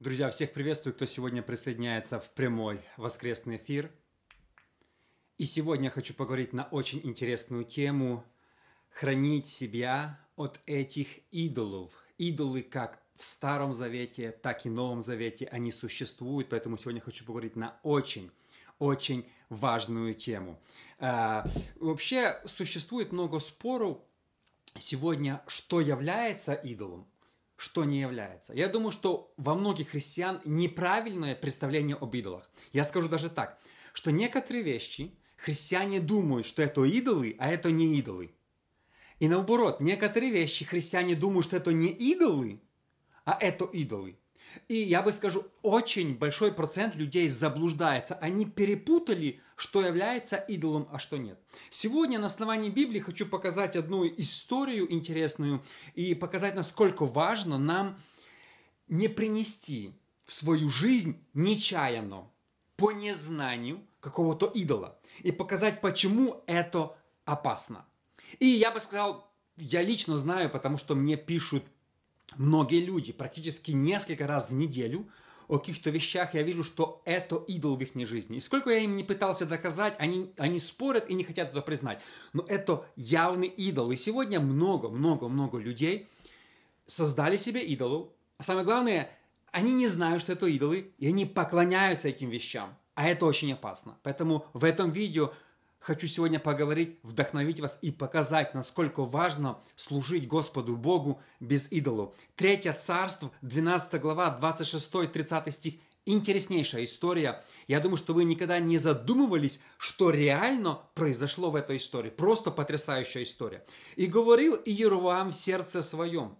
Друзья, всех приветствую, кто сегодня присоединяется в прямой воскресный эфир. И сегодня я хочу поговорить на очень интересную тему – хранить себя от этих идолов. Идолы как в Старом Завете, так и Новом Завете, они существуют, поэтому сегодня хочу поговорить на очень, очень важную тему. А, вообще существует много споров сегодня, что является идолом, что не является. Я думаю, что во многих христиан неправильное представление об идолах. Я скажу даже так, что некоторые вещи христиане думают, что это идолы, а это не идолы. И наоборот, некоторые вещи христиане думают, что это не идолы, а это идолы. И я бы скажу, очень большой процент людей заблуждается. Они перепутали, что является идолом, а что нет. Сегодня на основании Библии хочу показать одну историю интересную и показать, насколько важно нам не принести в свою жизнь нечаянно, по незнанию какого-то идола. И показать, почему это опасно. И я бы сказал, я лично знаю, потому что мне пишут многие люди практически несколько раз в неделю о каких-то вещах, я вижу, что это идол в их жизни. И сколько я им не пытался доказать, они, они спорят и не хотят это признать. Но это явный идол. И сегодня много-много-много людей создали себе идолов. А самое главное, они не знают, что это идолы, и они поклоняются этим вещам. А это очень опасно. Поэтому в этом видео хочу сегодня поговорить, вдохновить вас и показать, насколько важно служить Господу Богу без идолов. Третье царство, 12 глава, 26-30 стих. Интереснейшая история. Я думаю, что вы никогда не задумывались, что реально произошло в этой истории. Просто потрясающая история. «И говорил Иеровоам в сердце своем,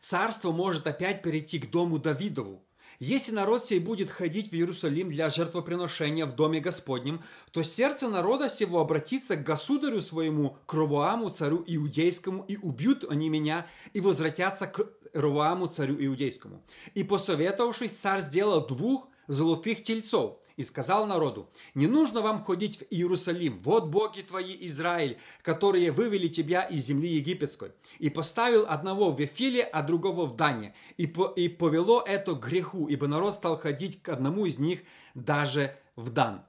царство может опять перейти к дому Давидову, если народ сей будет ходить в Иерусалим для жертвоприношения в Доме Господнем, то сердце народа сего обратится к государю своему, к Ровоаму, царю иудейскому, и убьют они меня, и возвратятся к Ровоаму, царю иудейскому. И посоветовавшись, царь сделал двух золотых тельцов – и сказал народу, «Не нужно вам ходить в Иерусалим, вот боги твои, Израиль, которые вывели тебя из земли египетской». И поставил одного в Вифиле, а другого в Дане. И, по, и повело это к греху, ибо народ стал ходить к одному из них даже в Дан.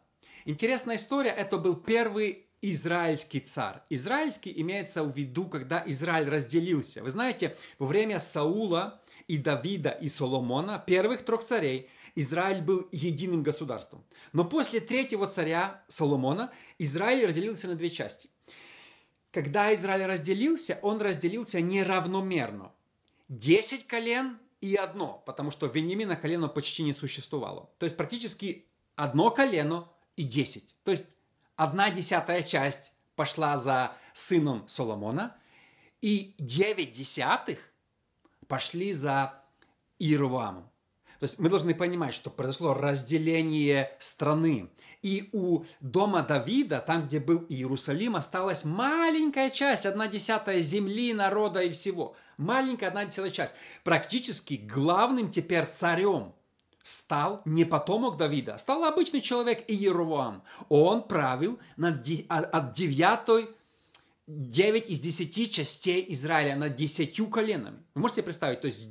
Интересная история, это был первый израильский царь. Израильский имеется в виду, когда Израиль разделился. Вы знаете, во время Саула и Давида и Соломона, первых трех царей, Израиль был единым государством. Но после третьего царя Соломона Израиль разделился на две части. Когда Израиль разделился, он разделился неравномерно. Десять колен и одно, потому что Вениамина колено почти не существовало. То есть практически одно колено и десять. То есть одна десятая часть пошла за сыном Соломона, и девять десятых пошли за Иеровамом. То есть мы должны понимать, что произошло разделение страны. И у дома Давида, там, где был Иерусалим, осталась маленькая часть, одна десятая земли, народа и всего. Маленькая одна десятая часть. Практически главным теперь царем стал не потомок Давида, а стал обычный человек Иеровоам. Он правил над, от девятой 9 из 10 частей Израиля над десятью коленами. Вы можете представить, то есть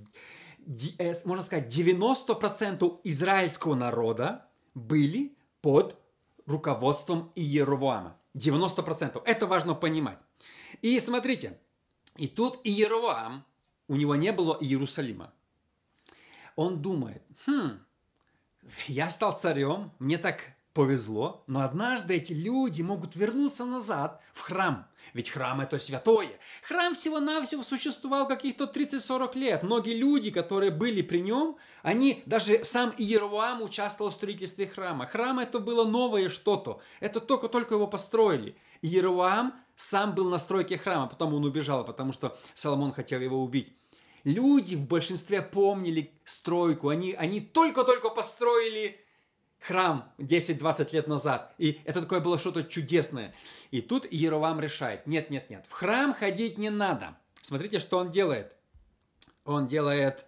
можно сказать, 90% израильского народа были под руководством Иеровоама. 90%. Это важно понимать. И смотрите, и тут Иеровоам, у него не было Иерусалима. Он думает, хм, я стал царем, мне так повезло, но однажды эти люди могут вернуться назад в храм. Ведь храм это святое. Храм всего-навсего существовал каких-то 30-40 лет. Многие люди, которые были при нем, они, даже сам Иеровоам участвовал в строительстве храма. Храм это было новое что-то. Это только-только его построили. Иеровоам сам был на стройке храма, потом он убежал, потому что Соломон хотел его убить. Люди в большинстве помнили стройку. Они, они только-только построили храм 10-20 лет назад. И это такое было что-то чудесное. И тут Иеровам решает, нет, нет, нет, в храм ходить не надо. Смотрите, что он делает. Он делает...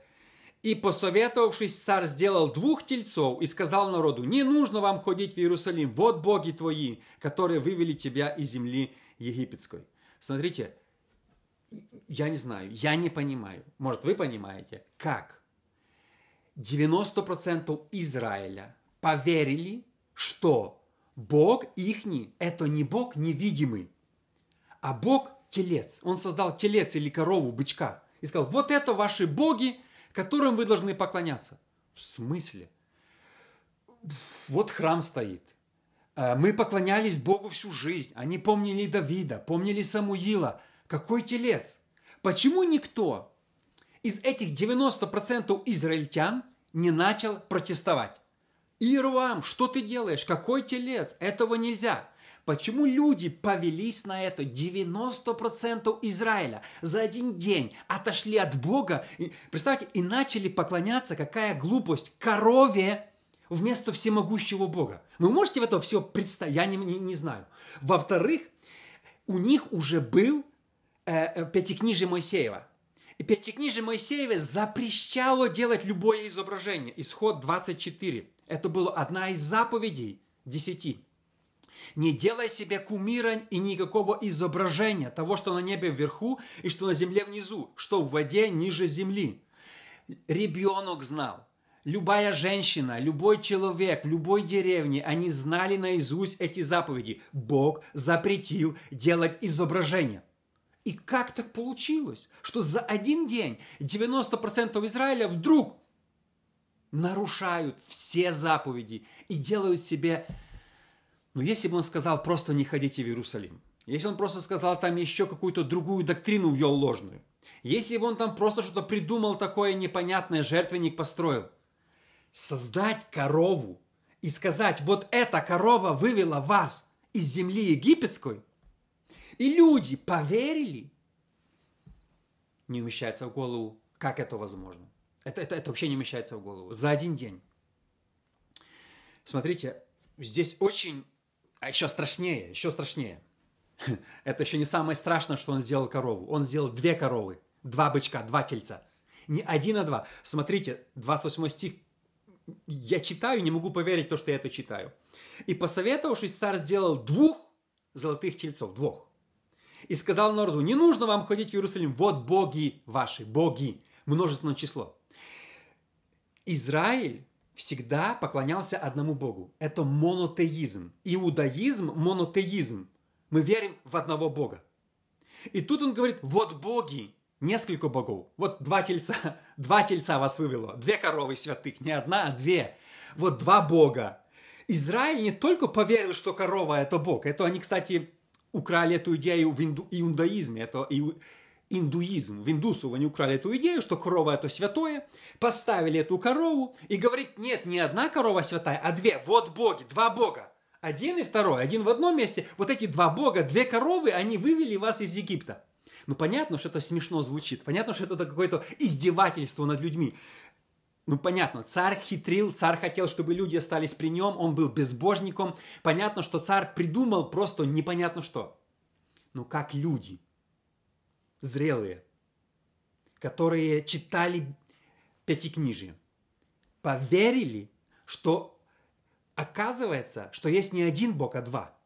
И посоветовавшись, царь сделал двух тельцов и сказал народу, не нужно вам ходить в Иерусалим, вот боги твои, которые вывели тебя из земли египетской. Смотрите, я не знаю, я не понимаю. Может, вы понимаете, как 90% Израиля поверили, что Бог ихний – это не Бог невидимый, а Бог – телец. Он создал телец или корову, бычка. И сказал, вот это ваши боги, которым вы должны поклоняться. В смысле? Вот храм стоит. А, мы поклонялись Богу всю жизнь. Они помнили Давида, помнили Самуила. Какой телец? Почему никто из этих 90% израильтян не начал протестовать? Ируам, что ты делаешь? Какой телец? Этого нельзя. Почему люди повелись на это? 90% Израиля за один день отошли от Бога. И, представьте, и начали поклоняться, какая глупость, корове вместо всемогущего Бога. Ну, вы можете в это все представить? Я не, не, не знаю. Во-вторых, у них уже был э, э, Пятикнижие Моисеева. И Пятикнижие Моисеева запрещало делать любое изображение. Исход 24. Это была одна из заповедей десяти. Не делай себе кумира и никакого изображения того, что на небе вверху и что на земле внизу, что в воде ниже земли. Ребенок знал. Любая женщина, любой человек в любой деревне, они знали наизусть эти заповеди. Бог запретил делать изображения. И как так получилось, что за один день 90% Израиля вдруг нарушают все заповеди и делают себе... Ну, если бы он сказал, просто не ходите в Иерусалим, если он просто сказал, там еще какую-то другую доктрину ввел ложную, если бы он там просто что-то придумал такое непонятное, жертвенник построил, создать корову и сказать, вот эта корова вывела вас из земли египетской, и люди поверили, не умещается в голову, как это возможно. Это, это, это вообще не умещается в голову. За один день. Смотрите, здесь очень... А еще страшнее, еще страшнее. Это еще не самое страшное, что он сделал корову. Он сделал две коровы, два бычка, два тельца. Не один, а два. Смотрите, 28 стих. Я читаю, не могу поверить то, что я это читаю. И посоветовавшись, царь сделал двух золотых тельцов, двух. И сказал народу, не нужно вам ходить в Иерусалим, вот боги ваши, боги, множественное число. Израиль всегда поклонялся одному Богу. Это монотеизм. Иудаизм – монотеизм. Мы верим в одного Бога. И тут он говорит, вот боги, несколько богов. Вот два тельца, два тельца вас вывело, две коровы святых, не одна, а две. Вот два бога. Израиль не только поверил, что корова – это бог. Это они, кстати, украли эту идею в иудаизме. Это индуизм. В индусов они украли эту идею, что корова это святое, поставили эту корову и говорит, нет, не одна корова святая, а две. Вот боги, два бога. Один и второй, один в одном месте. Вот эти два бога, две коровы, они вывели вас из Египта. Ну, понятно, что это смешно звучит. Понятно, что это какое-то издевательство над людьми. Ну, понятно, царь хитрил, царь хотел, чтобы люди остались при нем, он был безбожником. Понятно, что царь придумал просто непонятно что. Ну, как люди – зрелые, которые читали Пятикнижие, поверили, что оказывается, что есть не один Бог, а два.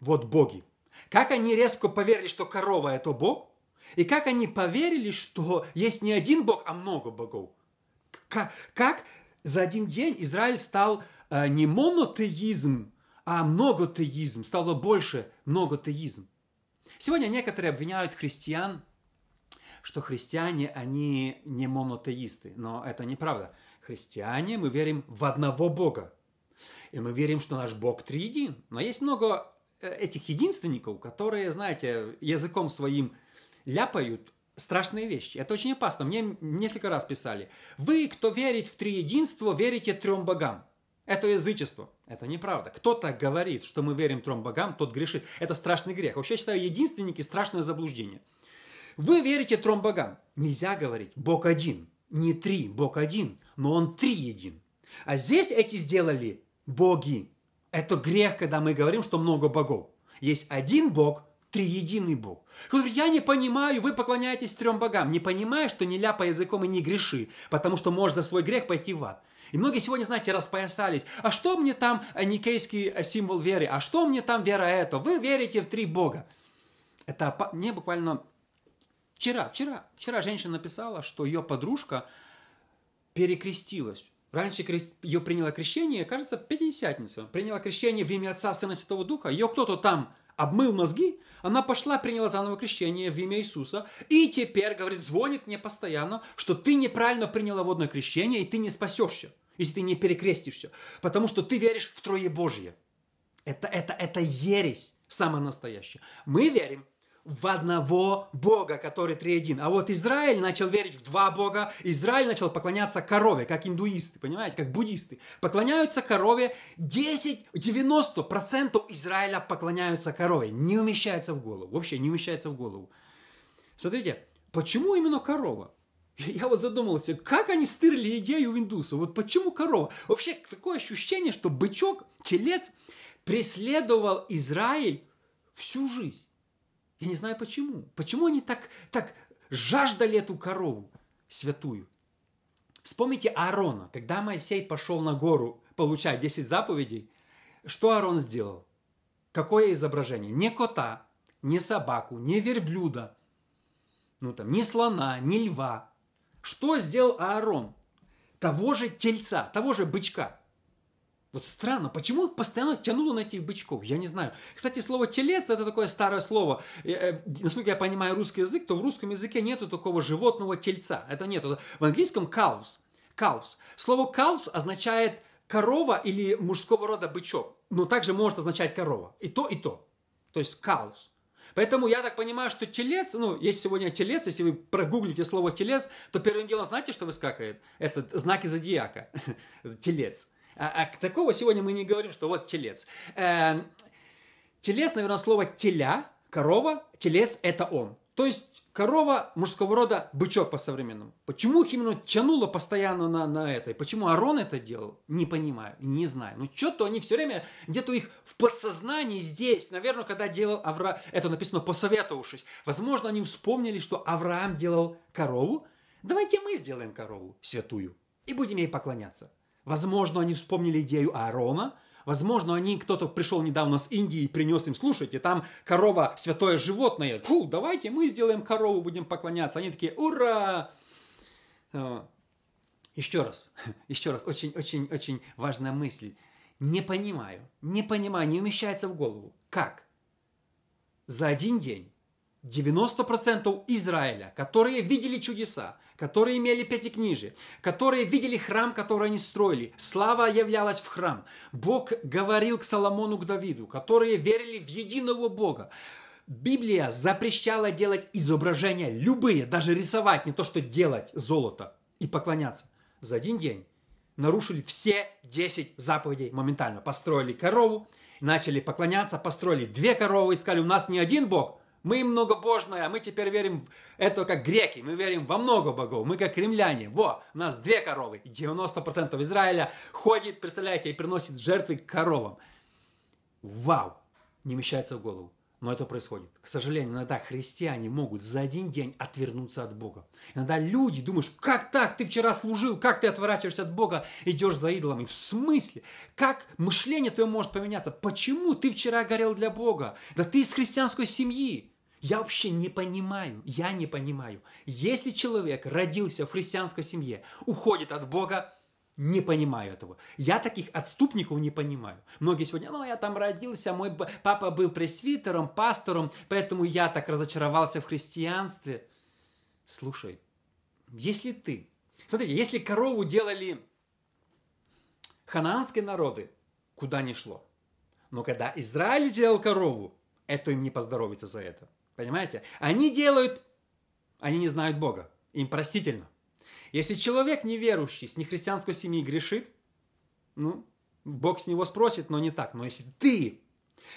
Вот боги. Как они резко поверили, что корова – это Бог, и как они поверили, что есть не один Бог, а много богов. Как, как за один день Израиль стал э, не монотеизм, а многотеизм, стало больше многотеизм. Сегодня некоторые обвиняют христиан что христиане, они не монотеисты. Но это неправда. Христиане, мы верим в одного Бога. И мы верим, что наш Бог триедин. Но есть много э, этих единственников, которые, знаете, языком своим ляпают страшные вещи. Это очень опасно. Мне несколько раз писали. Вы, кто верит в триединство, верите трем богам. Это язычество. Это неправда. Кто-то говорит, что мы верим трем богам, тот грешит. Это страшный грех. Вообще, я считаю, единственники – страшное заблуждение. Вы верите трем богам. Нельзя говорить Бог один. Не три, Бог один, но Он три един. А здесь эти сделали боги. Это грех, когда мы говорим, что много богов. Есть один Бог, триединый Бог. Говорит, я не понимаю, вы поклоняетесь трем богам. Не понимаешь, что не ляпай языком и не греши, потому что можешь за свой грех пойти в ад. И многие сегодня, знаете, распоясались. А что мне там никейский символ веры? А что мне там вера это? Вы верите в три Бога. Это не буквально Вчера, вчера, вчера женщина написала, что ее подружка перекрестилась. Раньше ее приняло крещение, кажется, пятидесятницу. Приняла крещение в имя Отца, Сына, Святого Духа. Ее кто-то там обмыл мозги, она пошла, приняла заново крещение в имя Иисуса, и теперь, говорит, звонит мне постоянно, что ты неправильно приняла водное крещение, и ты не спасешься, если ты не перекрестишься, потому что ты веришь в Трое Божье. Это, это, это ересь самая настоящая. Мы верим в одного Бога, который триедин. А вот Израиль начал верить в два Бога. Израиль начал поклоняться корове, как индуисты, понимаете, как буддисты. Поклоняются корове. 10-90% Израиля поклоняются корове. Не умещается в голову. Вообще не умещается в голову. Смотрите, почему именно корова? Я вот задумался, как они стырили идею в индусов? Вот почему корова? Вообще такое ощущение, что бычок, телец преследовал Израиль всю жизнь. Я не знаю почему. Почему они так, так жаждали эту корову святую? Вспомните Аарона, когда Моисей пошел на гору получать 10 заповедей, что Аарон сделал? Какое изображение? Не кота, не собаку, не верблюда, ну там, ни слона, ни льва. Что сделал Аарон? Того же тельца, того же бычка. Вот странно, почему их постоянно тянуло на этих бычков? Я не знаю. Кстати, слово телец это такое старое слово. Э, насколько я понимаю русский язык, то в русском языке нету такого животного тельца. Это нет. В английском cows. Cows. Слово cows означает корова или мужского рода бычок. Но также может означать корова. И то, и то. То есть cows. Поэтому я так понимаю, что телец, ну, есть сегодня телец, если вы прогуглите слово телец, то первым делом знаете, что выскакивает? Это знаки зодиака. телец. А, а такого сегодня мы не говорим, что вот телец. Э, телец, наверное, слово теля, корова, телец – это он. То есть корова мужского рода, бычок по-современному. Почему их именно тянуло постоянно на, на это? И почему Арон это делал? Не понимаю, не знаю. Но что-то они все время, где-то их в подсознании здесь, наверное, когда делал Авраам, это написано посоветовавшись, возможно, они вспомнили, что Авраам делал корову, давайте мы сделаем корову святую и будем ей поклоняться. Возможно, они вспомнили идею Аарона. Возможно, они, кто-то пришел недавно с Индии и принес им, слушайте, там корова, святое животное. Фу, давайте мы сделаем корову, будем поклоняться. Они такие, ура! Э, еще раз, еще раз, очень-очень-очень важная мысль. Не понимаю, не понимаю, не умещается в голову. Как? За один день 90% Израиля, которые видели чудеса, которые имели пятикнижие, которые видели храм, который они строили. Слава являлась в храм. Бог говорил к Соломону, к Давиду, которые верили в единого Бога. Библия запрещала делать изображения любые, даже рисовать, не то что делать золото и поклоняться. За один день нарушили все 10 заповедей моментально. Построили корову, начали поклоняться, построили две коровы и сказали, у нас не один Бог, мы многобожные, а мы теперь верим в это как греки. Мы верим во много богов. Мы как римляне. Во, у нас две коровы. И 90% Израиля ходит, представляете, и приносит жертвы коровам. Вау! Не вмещается в голову. Но это происходит. К сожалению, иногда христиане могут за один день отвернуться от Бога. Иногда люди думают, как так, ты вчера служил, как ты отворачиваешься от Бога, идешь за идолами. В смысле? Как мышление твое может поменяться? Почему ты вчера горел для Бога? Да ты из христианской семьи. Я вообще не понимаю, я не понимаю. Если человек родился в христианской семье, уходит от Бога, не понимаю этого. Я таких отступников не понимаю. Многие сегодня, ну, я там родился, мой папа был пресвитером, пастором, поэтому я так разочаровался в христианстве. Слушай, если ты... Смотрите, если корову делали ханаанские народы, куда ни шло. Но когда Израиль сделал корову, это им не поздоровится за это. Понимаете? Они делают, они не знают Бога. Им простительно. Если человек неверующий, с нехристианской семьи грешит, ну, Бог с него спросит, но не так. Но если ты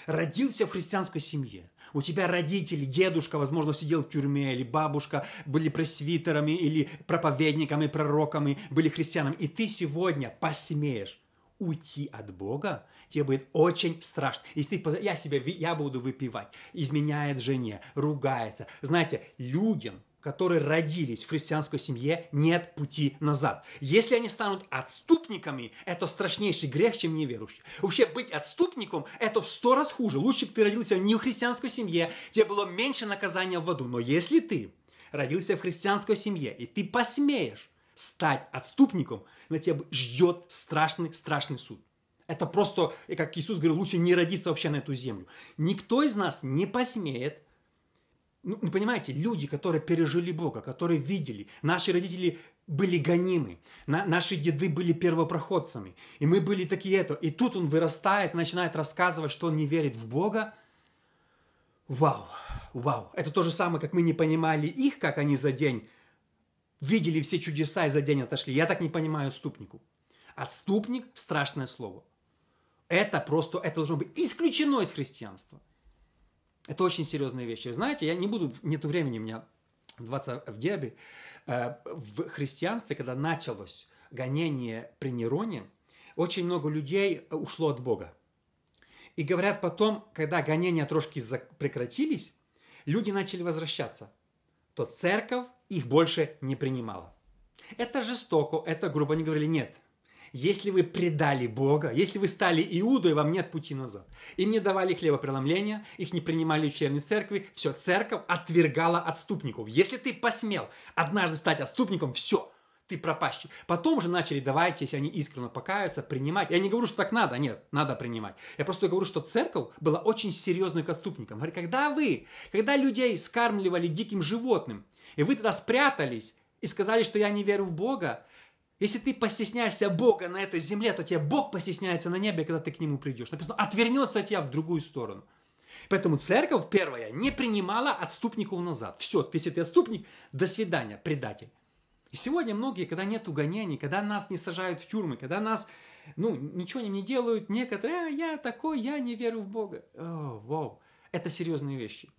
родился в христианской семье, у тебя родители, дедушка, возможно, сидел в тюрьме, или бабушка были пресвитерами, или проповедниками, пророками, были христианами, и ты сегодня посмеешь уйти от Бога, тебе будет очень страшно. Если ты, я себя, я буду выпивать, изменяет жене, ругается. Знаете, людям, которые родились в христианской семье, нет пути назад. Если они станут отступниками, это страшнейший грех, чем неверующий. Вообще быть отступником – это в сто раз хуже. Лучше бы ты родился не в христианской семье, тебе было меньше наказания в аду. Но если ты родился в христианской семье, и ты посмеешь стать отступником, на тебя ждет страшный, страшный суд. Это просто, как Иисус говорил, лучше не родиться вообще на эту землю. Никто из нас не посмеет ну, понимаете, люди, которые пережили Бога, которые видели, наши родители были гонимы, на, наши деды были первопроходцами, и мы были такие это. И тут он вырастает и начинает рассказывать, что он не верит в Бога. Вау, вау. Это то же самое, как мы не понимали их, как они за день видели все чудеса и за день отошли. Я так не понимаю отступнику. Отступник – страшное слово. Это просто, это должно быть исключено из христианства. Это очень серьезные вещи. Знаете, я не буду, нету времени у меня 20 в дерби. Э, в христианстве, когда началось гонение при Нероне, очень много людей ушло от Бога. И говорят потом, когда гонения трошки прекратились, люди начали возвращаться, то церковь их больше не принимала. Это жестоко, это грубо. Они говорили, нет, если вы предали Бога, если вы стали Иудой, вам нет пути назад. Им не давали хлебопреломления, их не принимали в учебной церкви, все, церковь отвергала отступников. Если ты посмел однажды стать отступником, все, ты пропащий. Потом же начали давать, если они искренне покаются, принимать. Я не говорю, что так надо, нет, надо принимать. Я просто говорю, что церковь была очень серьезной к отступникам. Говорю, когда вы, когда людей скармливали диким животным, и вы тогда спрятались и сказали, что я не верю в Бога, если ты постесняешься Бога на этой земле, то тебе Бог постесняется на небе, когда ты к Нему придешь. Написано, отвернется от тебя в другую сторону. Поэтому церковь первая не принимала отступников назад. Все, если ты отступник, до свидания, предатель. И сегодня многие, когда нет угонений, когда нас не сажают в тюрьмы, когда нас, ну, ничего не делают, некоторые, а, я такой, я не верю в Бога. О, вау, это серьезные вещи.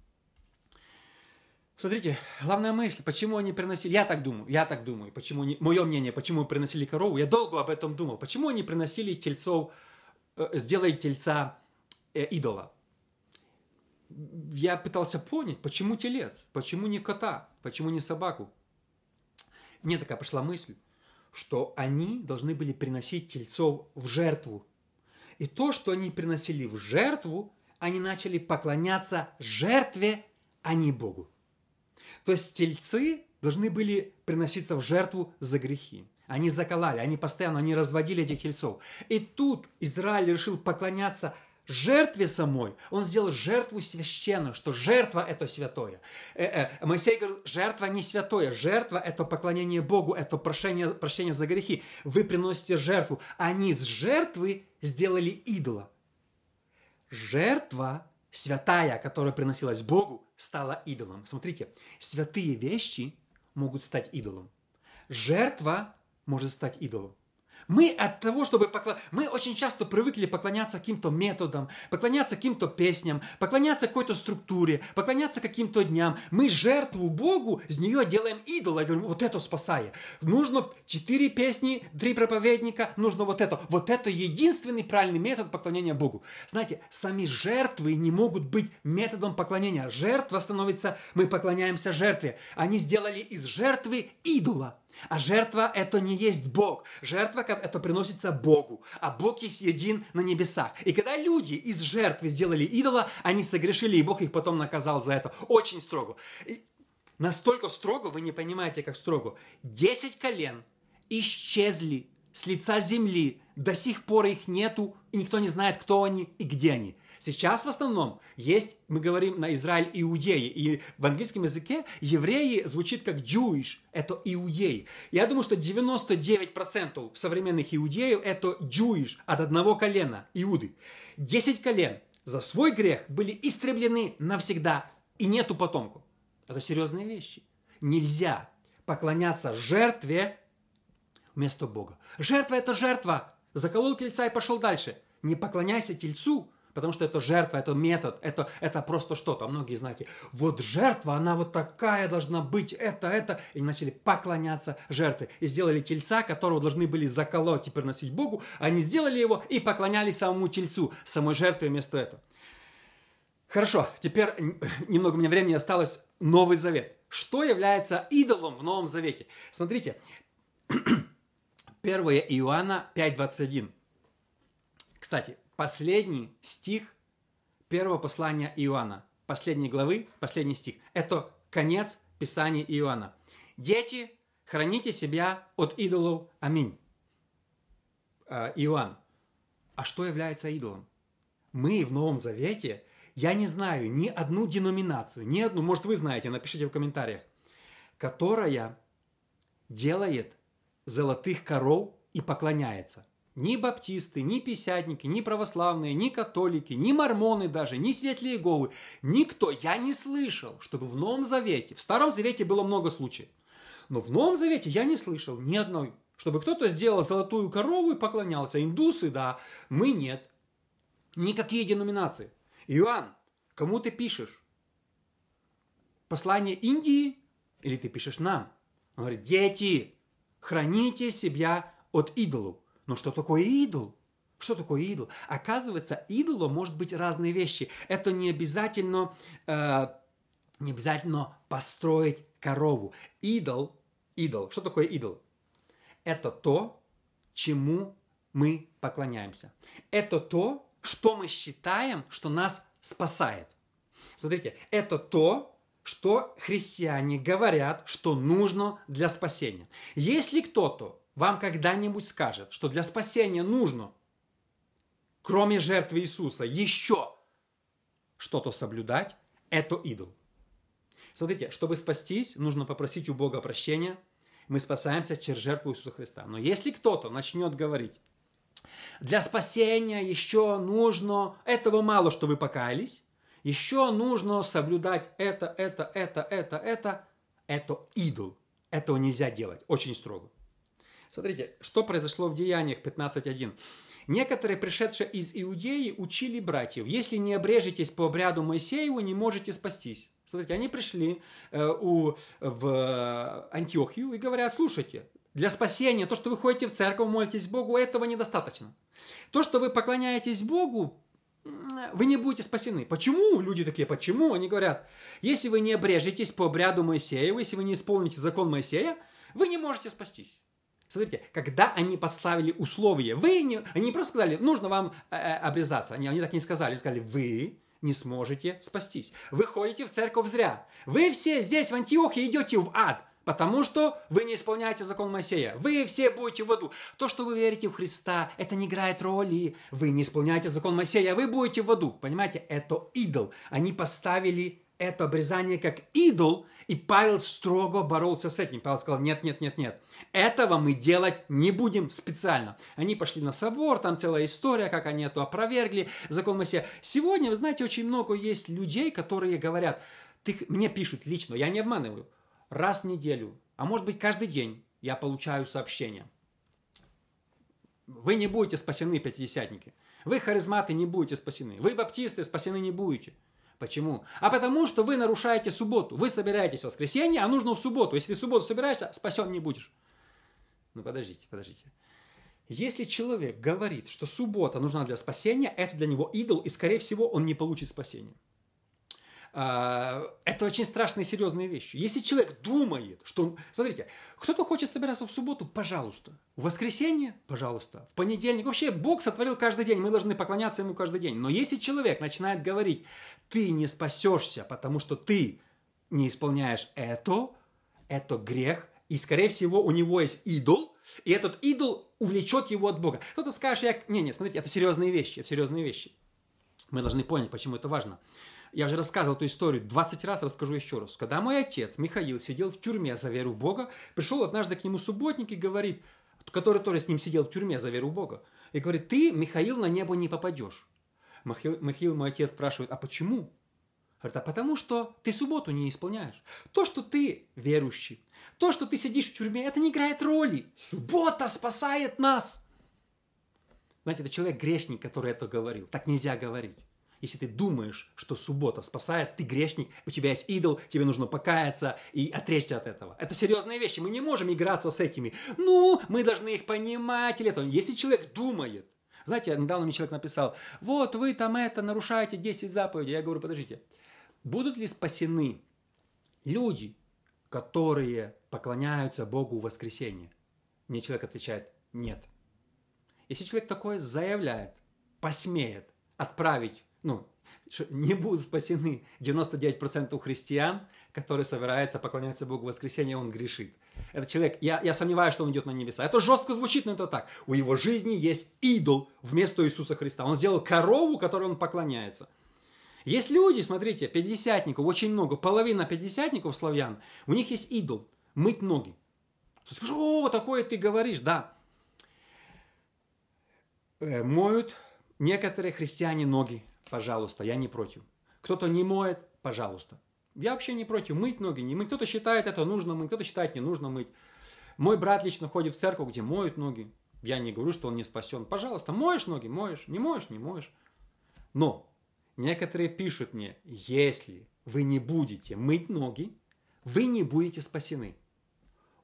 Смотрите, главная мысль, почему они приносили, я так думаю, я так думаю, почему они, мое мнение, почему приносили корову, я долго об этом думал, почему они приносили тельцов, э, сделай тельца э, идола. Я пытался понять, почему телец, почему не кота, почему не собаку. Мне такая пришла мысль, что они должны были приносить тельцов в жертву. И то, что они приносили в жертву, они начали поклоняться жертве, а не Богу. То есть тельцы должны были приноситься в жертву за грехи. Они заколали, они постоянно, они разводили этих тельцов. И тут Израиль решил поклоняться жертве самой. Он сделал жертву священную, что жертва – это святое. Э -э, Моисей говорил, жертва не святое, жертва – это поклонение Богу, это прощение, прощение за грехи. Вы приносите жертву. Они с жертвы сделали идола. Жертва святая, которая приносилась Богу, стала идолом. Смотрите, святые вещи могут стать идолом. Жертва может стать идолом. Мы от того, чтобы поклон... Мы очень часто привыкли поклоняться каким-то методам, поклоняться каким-то песням, поклоняться какой-то структуре, поклоняться каким-то дням. Мы жертву Богу, с нее делаем идола. И говорим, вот это спасая. Нужно четыре песни, три проповедника, нужно вот это. Вот это единственный правильный метод поклонения Богу. Знаете, сами жертвы не могут быть методом поклонения. Жертва становится, мы поклоняемся жертве. Они сделали из жертвы идола. А жертва – это не есть Бог. Жертва – это приносится Богу. А Бог есть един на небесах. И когда люди из жертвы сделали идола, они согрешили, и Бог их потом наказал за это. Очень строго. И настолько строго, вы не понимаете, как строго. Десять колен исчезли с лица земли. До сих пор их нету, и никто не знает, кто они и где они. Сейчас в основном есть, мы говорим на Израиль иудеи, и в английском языке евреи звучит как Jewish, это иудеи. Я думаю, что 99% современных иудеев это Jewish от одного колена, иуды. 10 колен за свой грех были истреблены навсегда, и нету потомку. Это серьезные вещи. Нельзя поклоняться жертве вместо Бога. Жертва – это жертва. Заколол тельца и пошел дальше. Не поклоняйся тельцу, Потому что это жертва, это метод, это, это просто что-то. Многие знаете, вот жертва, она вот такая должна быть, это, это. И начали поклоняться жертве. И сделали тельца, которого должны были заколоть и приносить Богу. Они сделали его и поклонялись самому тельцу, самой жертве вместо этого. Хорошо, теперь немного у меня времени осталось. Новый Завет. Что является идолом в Новом Завете? Смотрите, 1 Иоанна 5.21. Кстати, последний стих первого послания Иоанна, последней главы, последний стих. Это конец Писания Иоанна. Дети, Храните себя от идолов. Аминь. А, Иоанн. А что является идолом? Мы в Новом Завете, я не знаю ни одну деноминацию, ни одну, может вы знаете, напишите в комментариях, которая делает золотых коров и поклоняется. Ни баптисты, ни писятники, ни православные, ни католики, ни мормоны даже, ни светлые Иеговы. Никто, я не слышал, чтобы в Новом Завете, в Старом Завете было много случаев, но в Новом Завете я не слышал ни одной, чтобы кто-то сделал золотую корову и поклонялся. Индусы, да, мы нет. Никакие деноминации. Иоанн, кому ты пишешь? Послание Индии или ты пишешь нам? Он говорит, дети, храните себя от идолов. Но что такое идол? Что такое идол? Оказывается, идолом может быть разные вещи. Это не обязательно, э, не обязательно построить корову. Идол, идол, что такое идол? Это то, чему мы поклоняемся. Это то, что мы считаем, что нас спасает. Смотрите, это то, что христиане говорят, что нужно для спасения. Если кто-то вам когда-нибудь скажет, что для спасения нужно, кроме жертвы Иисуса, еще что-то соблюдать, это идол. Смотрите, чтобы спастись, нужно попросить у Бога прощения. Мы спасаемся через жертву Иисуса Христа. Но если кто-то начнет говорить, для спасения еще нужно, этого мало, что вы покаялись, еще нужно соблюдать это, это, это, это, это, это идол. Этого нельзя делать, очень строго. Смотрите, что произошло в Деяниях 15.1. Некоторые, пришедшие из Иудеи, учили братьев, если не обрежетесь по обряду Моисееву, не можете спастись. Смотрите, они пришли э, у, в Антиохию и говорят, слушайте, для спасения, то, что вы ходите в церковь, молитесь Богу, этого недостаточно. То, что вы поклоняетесь Богу, вы не будете спасены. Почему? Люди такие, почему? Они говорят, если вы не обрежетесь по обряду Моисеева, если вы не исполните закон Моисея, вы не можете спастись. Смотрите, когда они поставили условия, вы не, они не просто сказали, нужно вам э, э, обрезаться, они, они так не сказали, сказали, вы не сможете спастись. Вы ходите в церковь зря. Вы все здесь, в Антиохе, идете в ад, потому что вы не исполняете закон Моисея. Вы все будете в аду. То, что вы верите в Христа, это не играет роли. Вы не исполняете закон Моисея, вы будете в аду. Понимаете, это идол. Они поставили это обрезание как идол, и Павел строго боролся с этим. Павел сказал, нет, нет, нет, нет, этого мы делать не будем специально. Они пошли на собор, там целая история, как они это опровергли, закон Моисея. Сегодня, вы знаете, очень много есть людей, которые говорят, ты, мне пишут лично, я не обманываю, раз в неделю, а может быть каждый день я получаю сообщения. Вы не будете спасены, пятидесятники. Вы харизматы не будете спасены. Вы баптисты спасены не будете. Почему? А потому что вы нарушаете субботу. Вы собираетесь в воскресенье, а нужно в субботу. Если в субботу собираешься, спасен не будешь. Ну подождите, подождите. Если человек говорит, что суббота нужна для спасения, это для него идол, и, скорее всего, он не получит спасения. А, это очень страшные серьезные вещи. Если человек думает, что... Смотрите, кто-то хочет собираться в субботу, пожалуйста. В воскресенье, пожалуйста. В понедельник. Вообще, Бог сотворил каждый день, мы должны поклоняться Ему каждый день. Но если человек начинает говорить, ты не спасешься, потому что ты не исполняешь это, это грех, и, скорее всего, у него есть идол, и этот идол увлечет его от Бога. Кто-то скажет, я... Не, не, смотрите, это серьезные вещи, это серьезные вещи. Мы должны понять, почему это важно. Я уже рассказывал эту историю 20 раз, расскажу еще раз. Когда мой отец Михаил сидел в тюрьме за веру в Бога, пришел однажды к нему субботник и говорит, который тоже с ним сидел в тюрьме за веру в Бога, и говорит, ты, Михаил, на небо не попадешь. Михаил, Михаил мой отец, спрашивает, а почему? Говорит, а потому что ты субботу не исполняешь. То, что ты верующий, то, что ты сидишь в тюрьме, это не играет роли. Суббота спасает нас. Знаете, это человек грешник, который это говорил. Так нельзя говорить. Если ты думаешь, что суббота спасает, ты грешник, у тебя есть идол, тебе нужно покаяться и отречься от этого. Это серьезные вещи, мы не можем играться с этими. Ну, мы должны их понимать или это. Если человек думает, знаете, недавно мне человек написал, вот вы там это нарушаете 10 заповедей. Я говорю, подождите, будут ли спасены люди, которые поклоняются Богу в воскресенье? Мне человек отвечает, нет. Если человек такое заявляет, посмеет отправить ну, не будут спасены 99% христиан, который собирается поклоняться Богу в воскресенье, он грешит. Этот человек, я, я сомневаюсь, что он идет на небеса. Это жестко звучит, но это так. У его жизни есть идол вместо Иисуса Христа. Он сделал корову, которой он поклоняется. Есть люди, смотрите, пятидесятников, очень много, половина пятидесятников славян, у них есть идол – мыть ноги. Скажешь, о, такое ты говоришь, да. Э, моют некоторые христиане ноги, пожалуйста, я не против. Кто-то не моет, пожалуйста. Я вообще не против мыть ноги, не мыть. Кто-то считает это нужно мыть, кто-то считает не нужно мыть. Мой брат лично ходит в церковь, где моют ноги. Я не говорю, что он не спасен. Пожалуйста, моешь ноги, моешь. Не моешь, не моешь. Но некоторые пишут мне, если вы не будете мыть ноги, вы не будете спасены.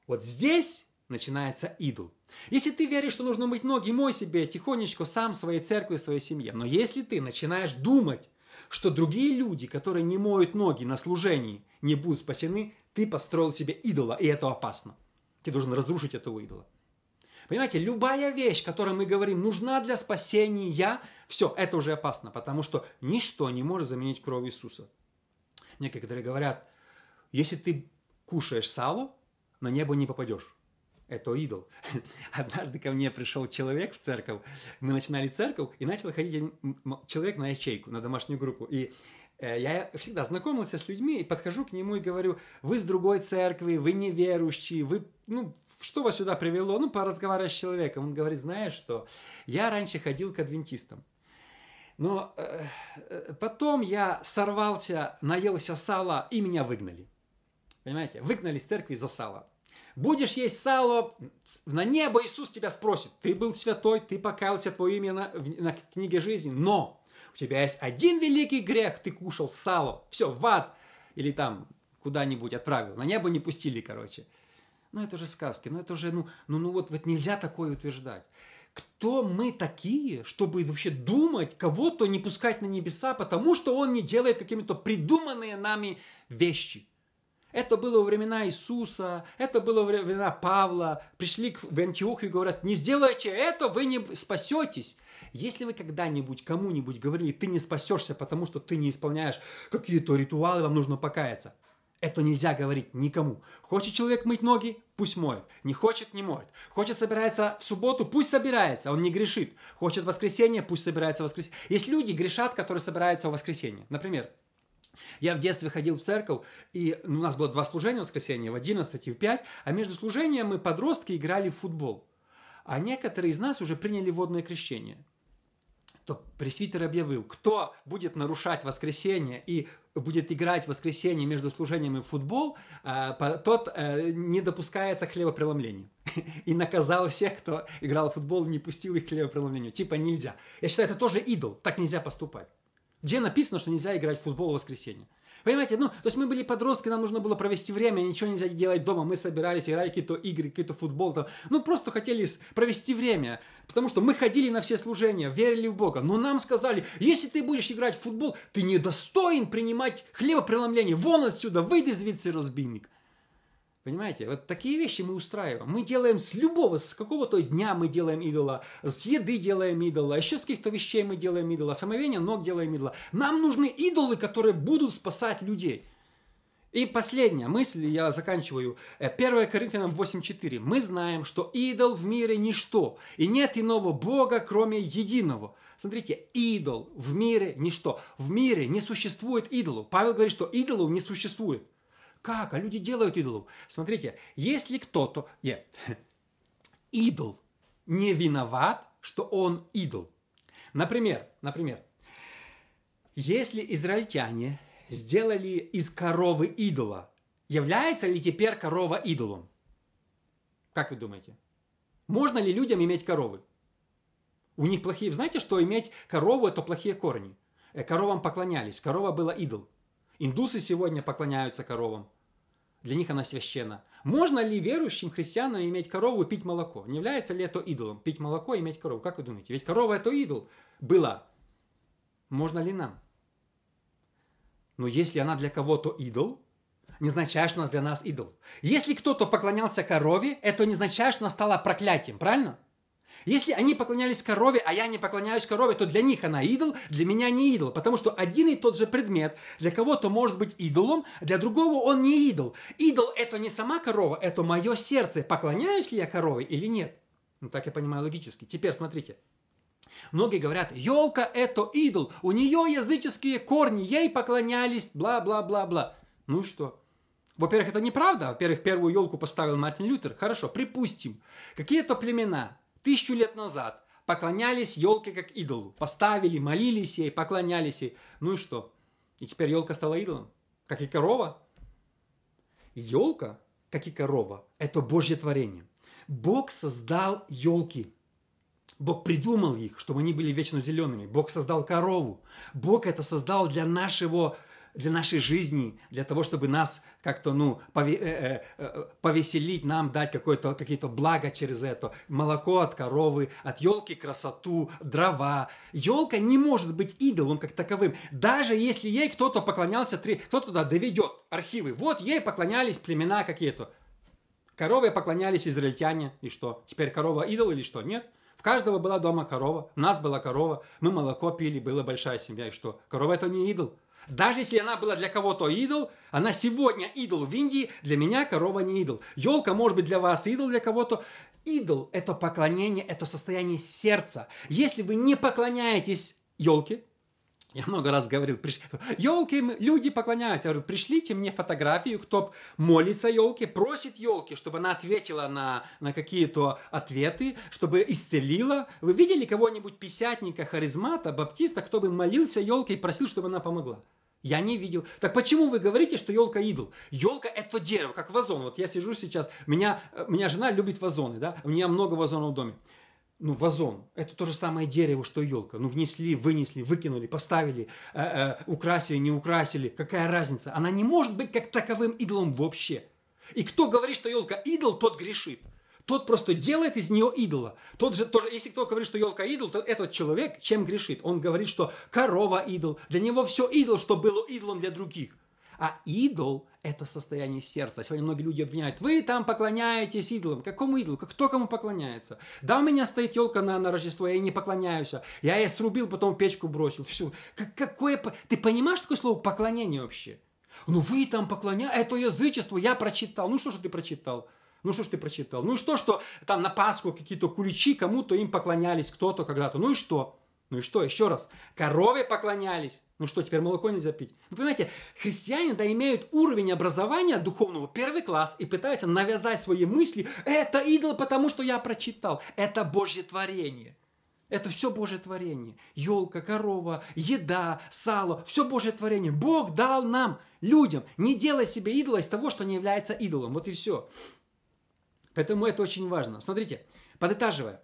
Вот здесь начинается идол. Если ты веришь, что нужно мыть ноги, мой себе тихонечко сам в своей церкви, в своей семье. Но если ты начинаешь думать, что другие люди, которые не моют ноги на служении, не будут спасены, ты построил себе идола, и это опасно. Ты должен разрушить этого идола. Понимаете, любая вещь, которую мы говорим, нужна для спасения, все, это уже опасно, потому что ничто не может заменить кровь Иисуса. Некоторые говорят, если ты кушаешь сало, на небо не попадешь это идол. Однажды ко мне пришел человек в церковь, мы начинали церковь, и начал ходить человек на ячейку, на домашнюю группу. И э, я всегда знакомился с людьми и подхожу к нему и говорю, вы с другой церкви, вы неверующие, вы, ну, что вас сюда привело? Ну, поразговаривать с человеком. Он говорит, знаешь что, я раньше ходил к адвентистам. Но э, э потом я сорвался, наелся сала, и меня выгнали. Понимаете? Выгнали с церкви за сало. Будешь есть сало, на небо Иисус тебя спросит. Ты был святой, ты покаялся, твое имя на, на книге жизни, но у тебя есть один великий грех, ты кушал сало, все, в ад, или там куда-нибудь отправил, на небо не пустили, короче. Ну, это же сказки, ну, это уже, ну, ну, ну вот, вот нельзя такое утверждать. Кто мы такие, чтобы вообще думать, кого-то не пускать на небеса, потому что он не делает какими-то придуманные нами вещи? Это было во времена Иисуса, это было во времена Павла. Пришли в Антиохию и говорят, не сделайте это, вы не спасетесь. Если вы когда-нибудь кому-нибудь говорили, ты не спасешься, потому что ты не исполняешь какие-то ритуалы, вам нужно покаяться. Это нельзя говорить никому. Хочет человек мыть ноги, пусть моет. Не хочет, не моет. Хочет собирается в субботу, пусть собирается, он не грешит. Хочет воскресенье, пусть собирается в воскресенье. Есть люди, грешат, которые собираются в воскресенье. Например, я в детстве ходил в церковь, и у нас было два служения в воскресенье, в 11 и в 5, а между служением мы, подростки, играли в футбол. А некоторые из нас уже приняли водное крещение. То пресвитер объявил, кто будет нарушать воскресенье и будет играть в воскресенье между служением и футбол, э, тот э, не допускается к хлебопреломлению. И наказал всех, кто играл в футбол, не пустил их к хлебопреломлению. Типа нельзя. Я считаю, это тоже идол. Так нельзя поступать. Где написано, что нельзя играть в футбол в воскресенье? Понимаете, ну, то есть мы были подростки, нам нужно было провести время, ничего нельзя делать дома, мы собирались, играли какие-то игры, какой-то футбол, там, ну, просто хотели провести время, потому что мы ходили на все служения, верили в Бога, но нам сказали, если ты будешь играть в футбол, ты недостоин принимать хлебопреломление, вон отсюда, выйди звідси, разбийник. Понимаете, вот такие вещи мы устраиваем. Мы делаем с любого, с какого-то дня мы делаем идола, с еды делаем идола, еще с каких-то вещей мы делаем идола, самовения ног делаем идола. Нам нужны идолы, которые будут спасать людей. И последняя мысль, я заканчиваю. 1 э, Коринфянам 8.4. Мы знаем, что идол в мире ничто, и нет иного Бога, кроме единого. Смотрите, идол в мире ничто. В мире не существует идолов. Павел говорит, что идолов не существует. Как? А люди делают идолов. Смотрите, если кто-то... Нет. Идол не виноват, что он идол. Например, например, если израильтяне сделали из коровы идола, является ли теперь корова идолом? Как вы думаете? Можно ли людям иметь коровы? У них плохие... Знаете, что иметь корову – это плохие корни. Э, коровам поклонялись, корова была идол. Индусы сегодня поклоняются коровам. Для них она священна. Можно ли верующим христианам иметь корову и пить молоко? Не является ли это идолом? Пить молоко и иметь корову? Как вы думаете? Ведь корова это идол была. Можно ли нам? Но если она для кого-то идол, не означает, что она для нас идол. Если кто-то поклонялся корове, это не означает, что она стала проклятием, правильно? Если они поклонялись корове, а я не поклоняюсь корове, то для них она идол, для меня не идол. Потому что один и тот же предмет для кого-то может быть идолом, для другого он не идол. Идол – это не сама корова, это мое сердце. Поклоняюсь ли я корове или нет? Ну, так я понимаю логически. Теперь смотрите. Многие говорят, елка – это идол, у нее языческие корни, ей поклонялись, бла-бла-бла-бла. Ну и что? Во-первых, это неправда. Во-первых, первую елку поставил Мартин Лютер. Хорошо, припустим. Какие-то племена тысячу лет назад поклонялись елке как идолу. Поставили, молились ей, поклонялись ей. Ну и что? И теперь елка стала идолом. Как и корова. Елка, как и корова, это Божье творение. Бог создал елки. Бог придумал их, чтобы они были вечно зелеными. Бог создал корову. Бог это создал для нашего для нашей жизни, для того, чтобы нас как-то, ну, пове, э, э, э, повеселить, нам дать какое-то, какие-то блага через это. Молоко от коровы, от елки красоту, дрова. Елка не может быть идолом как таковым. Даже если ей кто-то поклонялся, кто туда доведет архивы. Вот ей поклонялись племена какие-то. Корове поклонялись израильтяне. И что? Теперь корова идол или что? Нет. В каждого была дома корова, у нас была корова, мы молоко пили, была большая семья. И что? Корова это не идол. Даже если она была для кого-то идол, она сегодня идол в Индии, для меня корова не идол. Елка может быть для вас идол, для кого-то. Идол – это поклонение, это состояние сердца. Если вы не поклоняетесь елке, я много раз говорил, приш... елки люди поклоняются. Я говорю, пришлите мне фотографию, кто молится елке, просит елки, чтобы она ответила на, на какие-то ответы, чтобы исцелила. Вы видели кого-нибудь писятника, харизмата, баптиста, кто бы молился елке и просил, чтобы она помогла? Я не видел. Так почему вы говорите, что елка идол? Елка это дерево, как вазон. Вот я сижу сейчас, меня, меня жена любит вазоны, да? У меня много вазонов в доме. Ну, вазон. Это то же самое дерево, что елка. Ну, внесли, вынесли, выкинули, поставили, э, э, украсили, не украсили. Какая разница? Она не может быть как таковым идолом вообще. И кто говорит, что елка идол, тот грешит. Тот просто делает из нее идола. Тот же, тоже, если кто говорит, что елка идол, то этот человек чем грешит? Он говорит, что корова идол. Для него все идол, что было идолом для других. А идол – это состояние сердца. Сегодня многие люди обвиняют, вы там поклоняетесь идолам. Какому идолу? Кто кому поклоняется? Да, у меня стоит елка на, на Рождество, я ей не поклоняюсь. Я ее срубил, потом печку бросил. Все. Как, какое... Ты понимаешь такое слово поклонение вообще? Ну вы там поклоняетесь, это язычество, я прочитал. Ну что же ты прочитал? Ну что ж ты прочитал? Ну и что, что там на Пасху какие-то куличи, кому-то им поклонялись, кто-то когда-то. Ну и что? Ну и что, еще раз, корове поклонялись. Ну что, теперь молоко нельзя пить? Ну, понимаете, христиане, да, имеют уровень образования духовного первый класс и пытаются навязать свои мысли. Это идол, потому что я прочитал. Это Божье творение. Это все Божье творение. Елка, корова, еда, сало, все Божье творение. Бог дал нам, людям, не делай себе идола из того, что не является идолом. Вот и все. Поэтому это очень важно. Смотрите, подытаживая.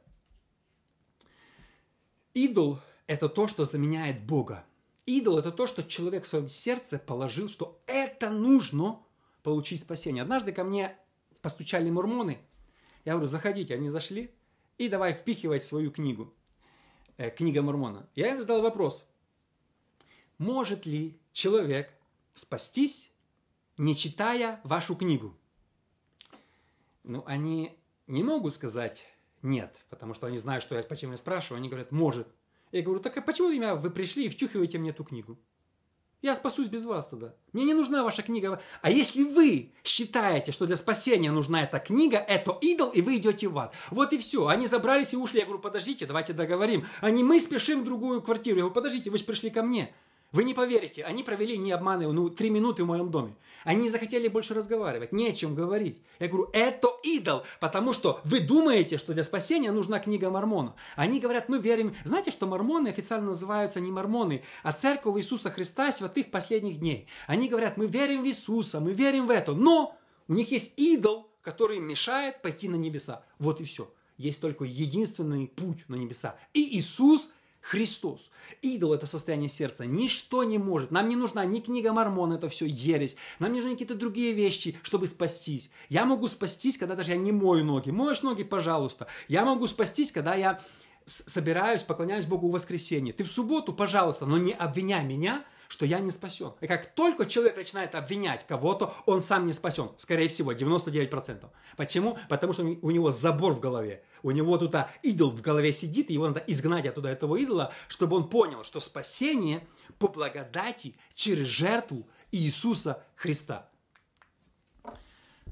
Идол – это то, что заменяет Бога. Идол – это то, что человек в своем сердце положил, что это нужно получить спасение. Однажды ко мне постучали мормоны. Я говорю, заходите. Они зашли и давай впихивать свою книгу. Э, книга мормона. Я им задал вопрос. Может ли человек спастись, не читая вашу книгу? Ну, они не могут сказать нет, потому что они знают, что я почему я спрашиваю. Они говорят, может. Я говорю, так а почему меня вы пришли и втюхиваете мне эту книгу? Я спасусь без вас тогда. Мне не нужна ваша книга. А если вы считаете, что для спасения нужна эта книга, это идол, и вы идете в ад. Вот и все. Они забрались и ушли. Я говорю, подождите, давайте договорим. Они, мы спешим в другую квартиру. Я говорю, подождите, вы же пришли ко мне. Вы не поверите, они провели, не обманываю, ну, три минуты в моем доме. Они не захотели больше разговаривать, не о чем говорить. Я говорю, это идол, потому что вы думаете, что для спасения нужна книга Мормона. Они говорят, мы верим. Знаете, что мормоны официально называются не мормоны, а церковь Иисуса Христа святых последних дней. Они говорят, мы верим в Иисуса, мы верим в это, но у них есть идол, который мешает пойти на небеса. Вот и все. Есть только единственный путь на небеса. И Иисус Христос. Идол – это состояние сердца. Ничто не может. Нам не нужна ни книга Мормона, это все ересь. Нам не нужны какие-то другие вещи, чтобы спастись. Я могу спастись, когда даже я не мою ноги. Моешь ноги, пожалуйста. Я могу спастись, когда я собираюсь, поклоняюсь Богу в воскресенье. Ты в субботу, пожалуйста, но не обвиняй меня, что я не спасен. И как только человек начинает обвинять кого-то, он сам не спасен. Скорее всего, 99%. Почему? Потому что у него забор в голове. У него тут идол в голове сидит, и его надо изгнать оттуда этого идола, чтобы он понял, что спасение по благодати через жертву Иисуса Христа.